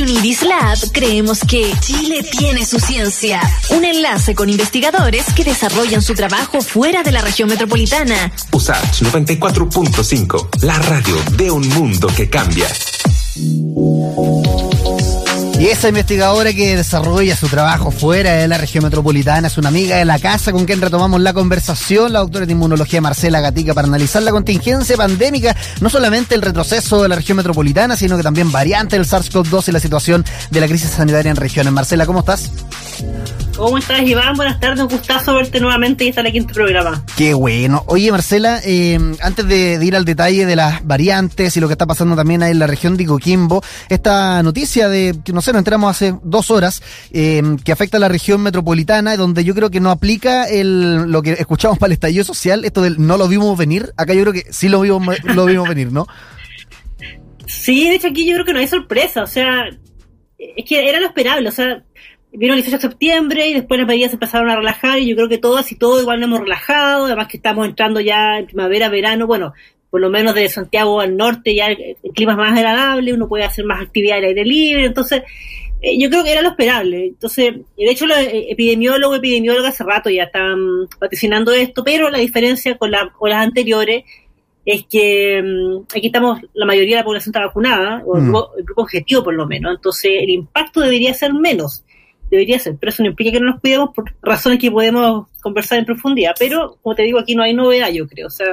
Unidis Lab creemos que Chile tiene su ciencia. Un enlace con investigadores que desarrollan su trabajo fuera de la región metropolitana. USACH 94.5, la radio de un mundo que cambia. Y esa investigadora que desarrolla su trabajo fuera de la región metropolitana es una amiga de la casa con quien retomamos la conversación, la doctora de inmunología Marcela Gatica, para analizar la contingencia pandémica, no solamente el retroceso de la región metropolitana, sino que también variante del SARS-CoV-2 y la situación de la crisis sanitaria en regiones. Marcela, ¿cómo estás? ¿Cómo estás, Iván? Buenas tardes, un gustazo verte nuevamente y estar aquí en tu programa. Qué bueno. Oye, Marcela, eh, antes de, ir al detalle de las variantes y lo que está pasando también ahí en la región de Coquimbo, esta noticia de, que no sé, nos enteramos hace dos horas, eh, que afecta a la región metropolitana, donde yo creo que no aplica el, lo que escuchamos para el estallido social, esto del no lo vimos venir. Acá yo creo que sí lo vimos, lo vimos venir, ¿no? Sí, de hecho aquí yo creo que no hay sorpresa, o sea, es que era lo esperable, o sea, vino el 18 de septiembre y después las medidas se empezaron a relajar y yo creo que todas y todo igual nos hemos relajado, además que estamos entrando ya en primavera, verano, bueno, por lo menos de Santiago al norte ya el, clima es más agradable, uno puede hacer más actividad al aire libre, entonces eh, yo creo que era lo esperable. Entonces, de hecho los epidemiólogos, epidemiólogas hace rato ya están vaticinando esto, pero la diferencia con, la, con las anteriores es que mm, aquí estamos, la mayoría de la población está vacunada, o el, mm. grupo, el grupo objetivo por lo menos, entonces el impacto debería ser menos debería ser, pero eso no implica que no nos cuidemos por razones que podemos conversar en profundidad, pero como te digo, aquí no hay novedad, yo creo. O sea,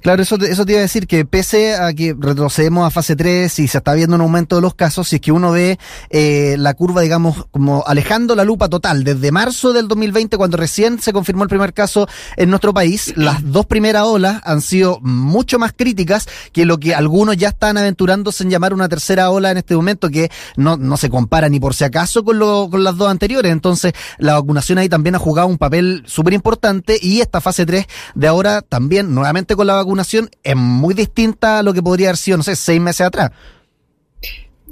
claro, eso, eso te iba a decir que pese a que retrocedemos a fase 3 y se está viendo un aumento de los casos, si es que uno ve eh, la curva, digamos, como alejando la lupa total, desde marzo del 2020, cuando recién se confirmó el primer caso en nuestro país, las dos primeras olas han sido mucho más críticas que lo que algunos ya están aventurándose en llamar una tercera ola en este momento, que no, no se compara ni por si acaso con, lo, con las dos anteriores. Entonces, la vacunación ahí también ha jugado un papel súper importante y esta fase 3 de ahora también, nuevamente con la vacunación, es muy distinta a lo que podría haber sido, no sé, seis meses atrás.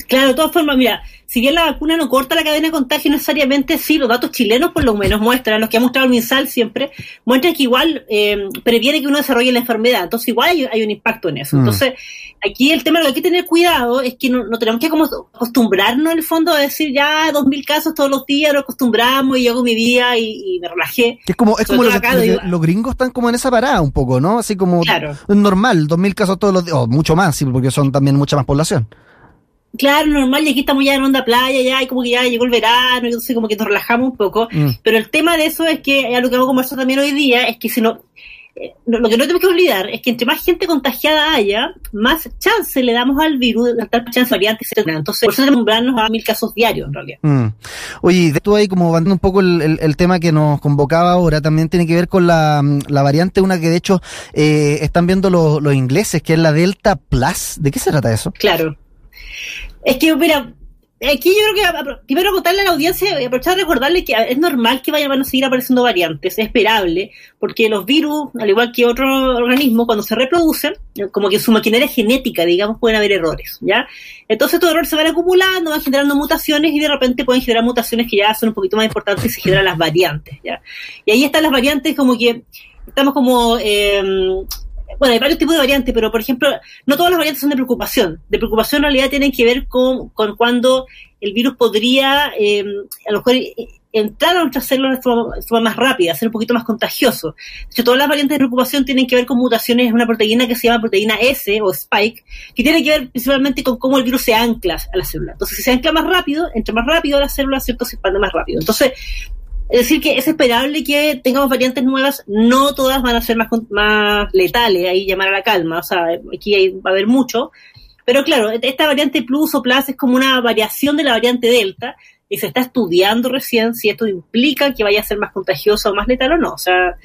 Claro, de todas formas, mira, si bien la vacuna no corta la cadena de contagio necesariamente, sí, los datos chilenos por lo menos muestran, los que ha mostrado el MinSal siempre, muestran que igual eh, previene que uno desarrolle la enfermedad, entonces igual hay, un impacto en eso. Mm. Entonces, aquí el tema lo que hay que tener cuidado es que no, tenemos que como acostumbrarnos en el fondo a decir ya dos mil casos todos los días, nos acostumbramos y yo hago mi vida y, me relajé. Es como, es como los gringos están como en esa parada un poco, ¿no? Así como normal, dos mil casos todos los días, o mucho más, sí, porque son también mucha más población. Claro, normal, y aquí estamos ya en onda playa, ya, y como que ya llegó el verano, y entonces como que nos relajamos un poco. Mm. Pero el tema de eso es que, a lo que vamos a conversar también hoy día, es que si no, eh, lo que no tenemos que olvidar es que entre más gente contagiada haya, más chance le damos al virus de dar chance variantes, etcétera. Entonces, por eso que a mil casos diarios, en realidad. Mm. Oye, tú ahí como mandando un poco el, tema que nos convocaba ahora, también tiene que ver con la, la variante, una que de hecho eh, están viendo los, los ingleses, que es la Delta Plus. ¿De qué se trata eso? Claro. Es que, mira, aquí yo creo que primero contarle a la audiencia y aprovechar de recordarle que es normal que vayan a seguir apareciendo variantes, es esperable, porque los virus, al igual que otros organismos, cuando se reproducen, como que su maquinaria genética, digamos, pueden haber errores, ¿ya? Entonces estos errores se van acumulando, van generando mutaciones y de repente pueden generar mutaciones que ya son un poquito más importantes y se generan las variantes, ¿ya? Y ahí están las variantes como que estamos como eh, bueno, hay varios tipos de variantes, pero por ejemplo, no todas las variantes son de preocupación. De preocupación en realidad tienen que ver con, con cuando el virus podría eh, a lo mejor eh, entrar a nuestras células de forma, más rápida, ser un poquito más contagioso. De todas las variantes de preocupación tienen que ver con mutaciones en una proteína que se llama proteína S o spike, que tiene que ver principalmente con cómo el virus se ancla a la célula. Entonces, si se ancla más rápido, entra más rápido a la célula, ¿cierto? Se expande más rápido. Entonces, es decir, que es esperable que tengamos variantes nuevas, no todas van a ser más, más letales, ahí llamar a la calma, o sea, aquí va a haber mucho, pero claro, esta variante plus o plus es como una variación de la variante delta, y se está estudiando recién si esto implica que vaya a ser más contagiosa o más letal o no, o sea,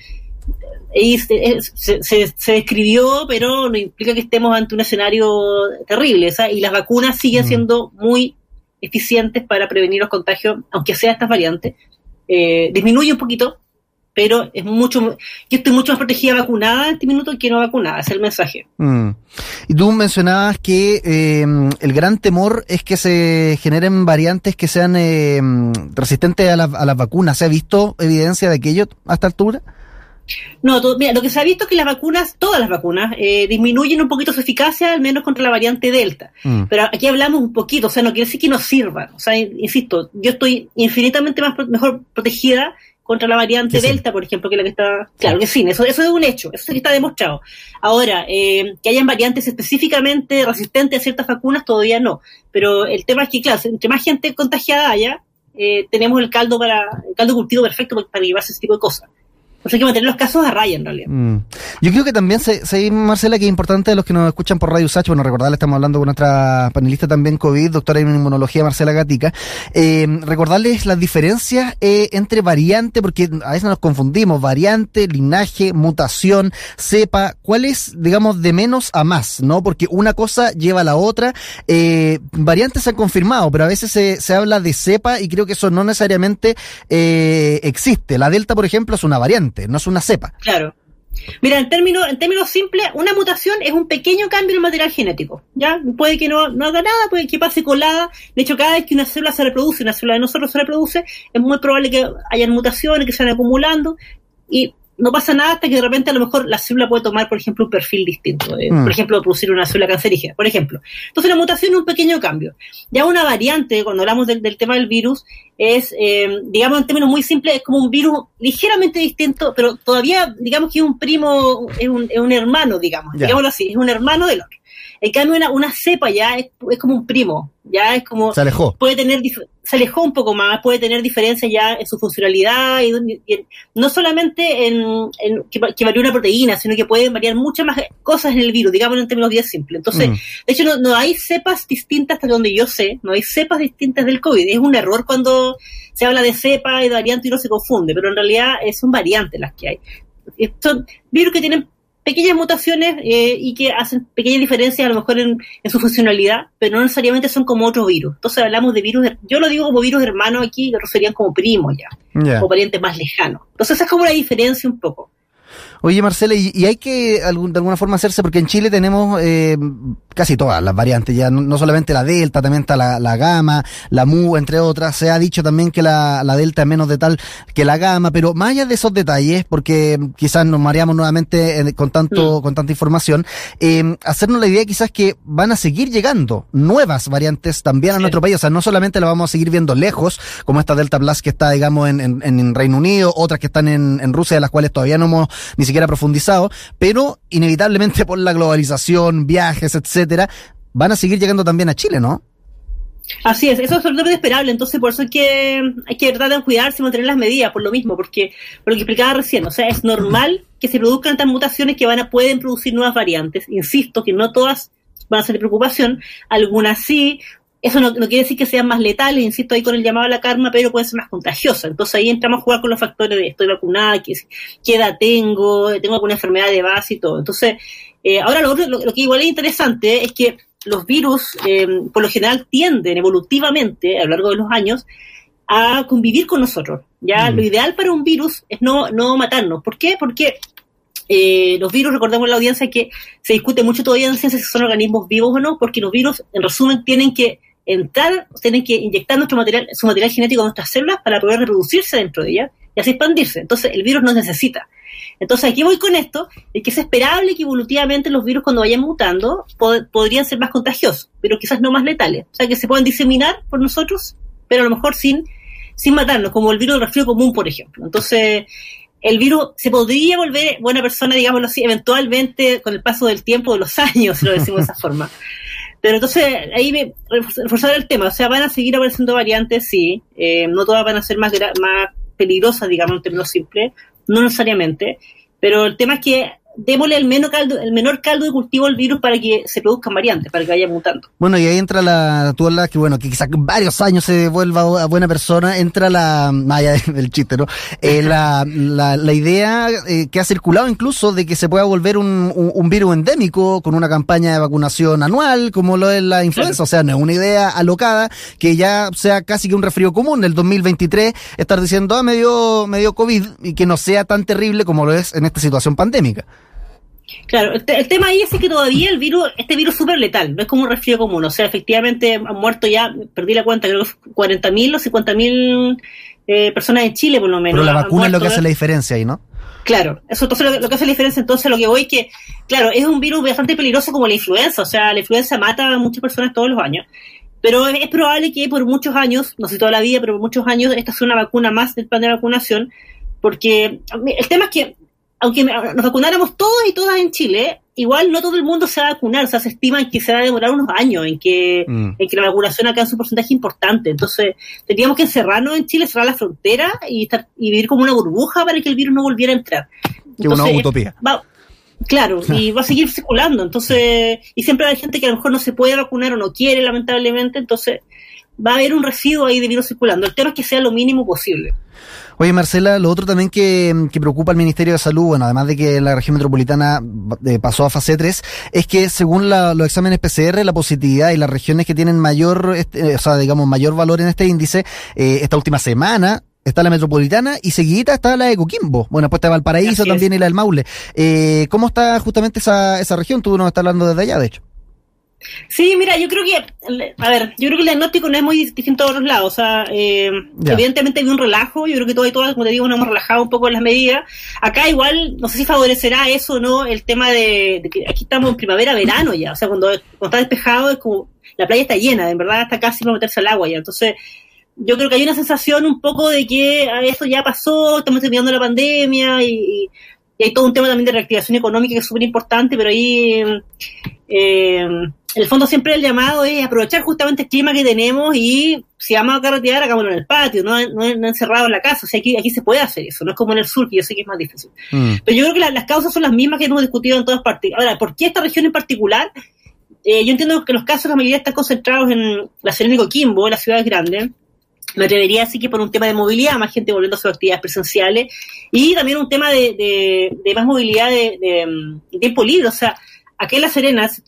se, se, describió, pero no implica que estemos ante un escenario terrible, y las vacunas siguen siendo muy eficientes para prevenir los contagios, aunque sea estas variantes, eh, disminuye un poquito, pero es mucho, yo estoy mucho más protegida vacunada en este minuto que no vacunada, es el mensaje. Mm. Y tú mencionabas que eh, el gran temor es que se generen variantes que sean eh, resistentes a, la, a las vacunas. ¿Se ha visto evidencia de aquello a esta altura? No, mira, lo que se ha visto es que las vacunas, todas las vacunas, eh, disminuyen un poquito su eficacia, al menos contra la variante Delta. Mm. Pero aquí hablamos un poquito, o sea, no quiere decir que nos sirvan. O sea, insisto, yo estoy infinitamente más mejor protegida contra la variante Delta, por ejemplo, que la que está... Claro que sí, eso, eso es un hecho, eso está demostrado. Ahora, eh, que hayan variantes específicamente resistentes a ciertas vacunas, todavía no. Pero el tema es que, claro, entre más gente contagiada haya, eh, tenemos el caldo para el caldo cultivo perfecto para llevarse ese tipo de cosas hay que mantener los casos a raya en realidad. Mm. Yo creo que también, se, se, Marcela, que es importante los que nos escuchan por Radio Sacho, bueno, recordarle, estamos hablando con nuestra panelista también COVID, doctora en inmunología, Marcela Gatica, eh, recordarles las diferencias eh, entre variante, porque a veces nos confundimos, variante, linaje, mutación, cepa, ¿cuál es, digamos, de menos a más, no? Porque una cosa lleva a la otra. Eh, variantes se han confirmado, pero a veces se, se habla de cepa y creo que eso no necesariamente eh, existe. La delta, por ejemplo, es una variante no es una cepa. Claro. Mira, en términos, en términos simples, una mutación es un pequeño cambio en el material genético. ¿ya? Puede que no, no haga nada, puede que pase colada. De hecho, cada vez que una célula se reproduce, una célula de nosotros se reproduce, es muy probable que hayan mutaciones que se van acumulando. Y no pasa nada hasta que de repente a lo mejor la célula puede tomar, por ejemplo, un perfil distinto. Eh, mm. Por ejemplo, producir una célula cancerígena, por ejemplo. Entonces la mutación es un pequeño cambio. Ya una variante, cuando hablamos del, tema del virus, es, eh, digamos en términos muy simples, es como un virus ligeramente distinto, pero todavía, digamos que es un primo, es un, es un hermano, digamos, digámoslo así, es un hermano del otro. En cambio, una, una cepa ya es, es como un primo, ya es como... Se alejó. Puede tener se alejó un poco más, puede tener diferencias ya en su funcionalidad, y, no solamente en, que, que, varía una proteína, sino que pueden variar muchas más cosas en el virus, digamos en términos bien simples. Entonces, mm. de hecho, no, no, hay cepas distintas hasta donde yo sé, no hay cepas distintas del COVID. Es un error cuando se habla de cepa y de variante y no se confunde, pero en realidad son variantes las que hay. Son virus que tienen pequeñas mutaciones eh, y que hacen pequeñas diferencias a lo mejor en, su funcionalidad, pero no necesariamente son como otros virus. Entonces hablamos de virus, yo lo digo como virus hermanos aquí, que otros serían como primos ya, o parientes más lejanos. Entonces esa es como la diferencia un poco. Oye, Marcela, y, hay que de alguna forma hacerse, porque en Chile tenemos eh, casi todas las variantes, ya no, solamente la Delta, también está la, la, Gamma, la Mu, entre otras. Se ha dicho también que la, la Delta es menos de tal que la Gamma, pero más allá de esos detalles, porque quizás nos mareamos nuevamente eh, con tanto, mm. con tanta información, eh, hacernos la idea quizás que van a seguir llegando nuevas variantes también a nuestro país. O sea, no solamente la vamos a seguir viendo lejos, como esta Delta Plus que está, digamos, en, en, en Reino Unido, otras que están en, en Rusia, de las cuales todavía no hemos ni siquiera profundizado, pero inevitablemente por la globalización, viajes, etcétera, van a seguir llegando también a Chile, ¿no? Así es, eso es absolutamente esperable, entonces por eso hay que, hay que tratar de cuidarse y mantener las medidas, por lo mismo, porque, por lo que explicaba recién, o sea, es normal que se produzcan estas mutaciones que van a, pueden producir nuevas variantes, insisto que no todas van a ser preocupación, algunas sí, eso no, quiere decir que sean más letales, insisto ahí con el llamado a la karma, pero pueden ser más contagiosas. Entonces ahí entramos a jugar con los factores de estoy vacunada, qué, qué edad tengo, tengo alguna enfermedad de base y todo. Entonces, eh, ahora lo, lo, lo, que igual es interesante es que los virus, eh, por lo general, tienden evolutivamente a lo largo de los años a convivir con nosotros. Ya mm. lo ideal para un virus es no, no matarnos. ¿Por qué? Porque eh, los virus, recordemos en la audiencia que se discute mucho todavía en ciencia si son organismos vivos o no, porque los virus, en resumen, tienen que entrar, tienen que inyectar nuestro material, su material genético a nuestras células para poder reproducirse dentro de ellas y así expandirse. Entonces, el virus nos necesita. Entonces, aquí voy con esto, es que es esperable que evolutivamente los virus cuando vayan mutando podrían ser más contagiosos, pero quizás no más letales. O sea, que se puedan diseminar por nosotros, pero a lo mejor sin, sin matarnos, como el virus del resfrío común, por ejemplo. Entonces, el virus se podría volver buena persona, digámoslo así, eventualmente con el paso del tiempo, de los años, si lo decimos de esa forma. Pero entonces, ahí me, reforzar el tema, o sea, van a seguir apareciendo variantes, sí, eh, no todas van a ser más, más peligrosas, digamos, en términos simples, no necesariamente, pero el tema es que démosle el menor caldo, el menor caldo de cultivo al virus para que se produzcan variantes, para que vaya mutando. Bueno, y ahí entra la, tú hablas que bueno, que quizás varios años se vuelva a buena persona, entra la, malla del chiste, ¿no? Eh, la, la, la, idea eh, que ha circulado incluso de que se pueda volver un, un, virus endémico con una campaña de vacunación anual, como lo es la influenza, o sea, no es una idea alocada, que ya sea casi que un resfrío común del 2023, estar diciendo, ah, me dio, me dio COVID, y que no sea tan terrible como lo es en esta situación pandémica. Claro, el, tema ahí es que todavía el virus, este virus es súper letal, no es como un resfrío común, o sea, efectivamente han muerto ya, perdí la cuenta, creo que 40.000 o 50.000 eh, personas en Chile por lo menos. Pero la vacuna es lo que hace la diferencia ahí, ¿no? Claro, eso entonces lo, que hace la diferencia, entonces lo que voy es que, claro, es un virus bastante peligroso como la influenza, o sea, la influenza mata a muchas personas todos los años, pero es, probable que por muchos años, no sé toda la vida, pero por muchos años, esta sea una vacuna más del plan de vacunación, porque el tema es que, aunque nos vacunáramos todos y todas en Chile, igual no todo el mundo se va a vacunar, o sea, se estima que se va a demorar unos años en que, mm. en que la vacunación alcance un porcentaje importante. Entonces, teníamos que encerrarnos en Chile, cerrar la frontera y, estar, y vivir como una burbuja para que el virus no volviera a entrar. Que una utopía. claro, y va a seguir circulando. Entonces, y siempre hay gente que a lo mejor no se puede vacunar o no quiere, lamentablemente. Entonces, va a haber un residuo ahí de virus circulando. El tema es que sea lo mínimo posible. Oye, Marcela, lo otro también que, preocupa al Ministerio de Salud, bueno, además de que la región metropolitana eh, pasó a fase 3, es que según los exámenes PCR, la positividad y las regiones que tienen mayor, este, o sea, digamos, mayor valor en este índice, eh, esta última semana, está la metropolitana y seguidita está la de Coquimbo. Bueno, después está Valparaíso también y la del Maule. Eh, ¿Cómo está justamente esa, esa región? Tú nos estás hablando desde allá, de hecho. Sí, mira, yo creo que, a ver, yo creo que el diagnóstico no es muy distinto a otros lados. O sea, eh, evidentemente hay un relajo. Yo creo que todo y todas, como te digo, nos hemos relajado un poco en las medidas. Acá igual, no sé si favorecerá eso o no, el tema de, que aquí estamos en primavera-verano ya. O sea, cuando, está despejado es como, la playa está llena, en verdad está casi para meterse al agua ya. Entonces, yo creo que hay una sensación un poco de que ah, esto ya pasó, estamos terminando la pandemia y, y hay todo un tema también de reactivación económica que es súper importante, pero ahí eh, en el fondo siempre el llamado es aprovechar justamente el clima que tenemos y si vamos a carretear, hagámoslo en el patio, no, no, encerrado en la casa. O sea, aquí, aquí se puede hacer eso, no es como en el sur, que yo sé que es más difícil. Mm. Pero yo creo que las causas son las mismas que hemos discutido en todas partes. Ahora, ¿por qué esta región en particular? Eh, yo entiendo que los casos, la mayoría están concentrados en la ciudad de Coquimbo, las ciudades grandes. Me atrevería a decir que por un tema de movilidad, más gente volviendo a sus actividades presenciales, y también un tema de, de, más movilidad de, de, tiempo libre. O sea, aquí en Las Serenas,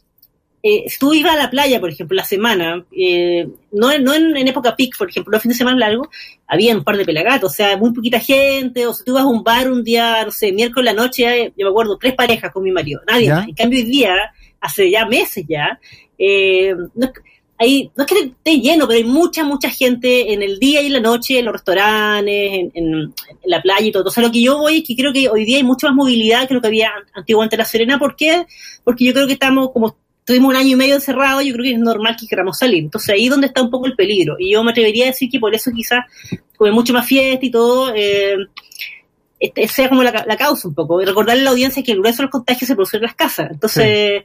eh, si tú ibas a la playa, por ejemplo, la semana, eh, no, no en, época peak, por ejemplo, los fines de semana largo, había un par de pelagatos, o sea, muy poquita gente, o si tú vas a un bar un día, no sé, miércoles la noche, yo me acuerdo, tres parejas con mi marido, nadie más. En cambio, hoy día, hace ya meses ya, eh, no, hay, no es que esté lleno, pero hay mucha, mucha gente en el día y en la noche, en los restaurantes, en, la playa y todo. O sea, lo que yo voy es que creo que hoy día hay mucha más movilidad que lo que había antiguamente en La Serena. ¿Por qué? Porque yo creo que estamos como tuvimos un año y medio encerrado, yo creo que es normal que queramos salir. Entonces ahí es donde está un poco el peligro. Y yo me atrevería a decir que por eso quizás, como mucho más fiesta y todo, eh, este, sea como la, causa un poco. Y recordarle a la audiencia que el grueso de los contagios se produce en las casas. Entonces,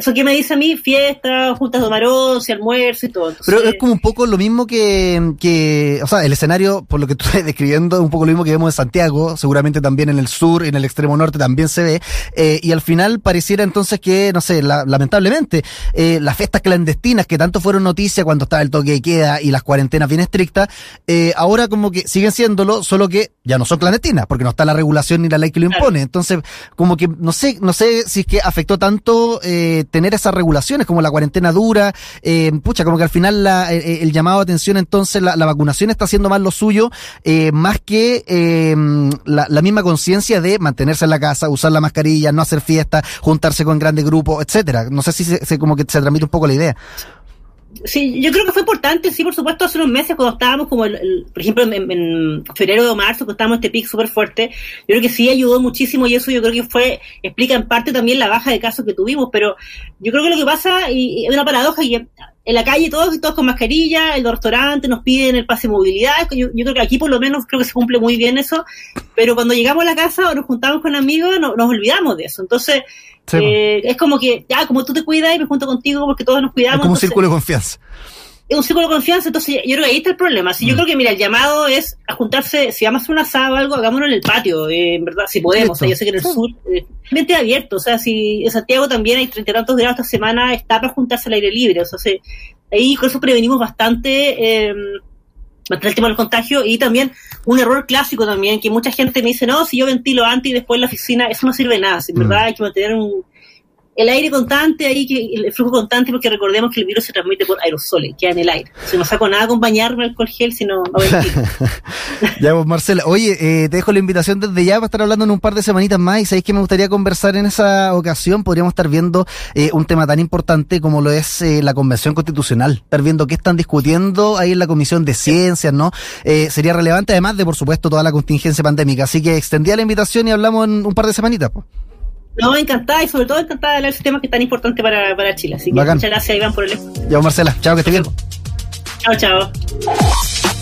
eso que me dice a mí, fiesta, juntas de once, almuerzo y todo. Pero es como un poco lo mismo que, que, o sea, el escenario, por lo que tú estás describiendo, es un poco lo mismo que vemos en Santiago, seguramente también en el sur, en el extremo norte también se ve, eh, y al final pareciera entonces que, no sé, lamentablemente, eh, las fiestas clandestinas que tanto fueron noticia cuando estaba el toque de queda y las cuarentenas bien estrictas, eh, ahora como que siguen siéndolo, solo que ya no son clandestinas, porque no está la regulación ni la ley que lo impone. Entonces, como que no sé, no sé si es que afectó tanto eh, tener esas regulaciones como la cuarentena dura, eh, pucha, como que al final la, eh, eh, el llamado de atención entonces la, vacunación está haciendo más lo suyo, eh, más que eh, la, la, misma conciencia de mantenerse en la casa, usar la mascarilla, no hacer fiestas, juntarse con grandes grupos, etcétera. No sé si se, como que se transmite un poco la idea. Sí, yo creo que fue importante, sí, por supuesto, hace unos meses cuando estábamos como, el, por ejemplo, en, febrero o marzo, cuando estábamos en este pic súper fuerte, yo creo que sí ayudó muchísimo y eso yo creo que fue, explica en parte también la baja de casos que tuvimos, pero yo creo que lo que pasa, y es una paradoja, y en la calle todos, todos con mascarilla, en los restaurantes nos piden el pase de movilidad, yo, yo, creo que aquí por lo menos creo que se cumple muy bien eso, pero cuando llegamos a la casa o nos juntamos con amigos, no, nos olvidamos de eso, entonces eh, es como que, ya, como tú te cuidas y me junto contigo porque todos nos cuidamos. Es como un círculo de confianza. Es un círculo de confianza, entonces yo creo que ahí está el problema. Si yo mm. creo que, mira, el llamado es a juntarse, si vamos a hacer un asado o algo, hagámoslo en el patio, eh, en verdad, si podemos. O sea, yo sé que en el sur, eh, mente abierto, o sea, si en Santiago también hay treinta y tantos grados esta semana, está para juntarse al aire libre, o sea, ahí con eso prevenimos bastante. Eh, el tema del contagio y también un error clásico también, que mucha gente me dice, no, si yo ventilo antes y después en la oficina, eso no sirve de nada, en mm. verdad hay que mantener un, el aire constante, ahí que el flujo constante, porque recordemos que el virus se transmite por aerosoles, queda en el aire. Si no saco nada acompañarme alcohol gel, sino no Ya, pues Marcela, oye, eh, te dejo la invitación desde ya para estar hablando en un par de semanitas más y sabéis que me gustaría conversar en esa ocasión, podríamos estar viendo eh, un tema tan importante como lo es eh, la Convención Constitucional, estar viendo qué están discutiendo ahí en la Comisión de Ciencias, ¿no? sería relevante además de, por supuesto, toda la contingencia pandémica. Así que extendía la invitación y hablamos en un par de semanitas. Pues. No, encantada y sobre todo encantada de hablar de ese tema que es tan importante para, para Chile. Así que muchas gracias, Iván, por el Ya, Marcela. Chao, que esté bien. Chao, chao.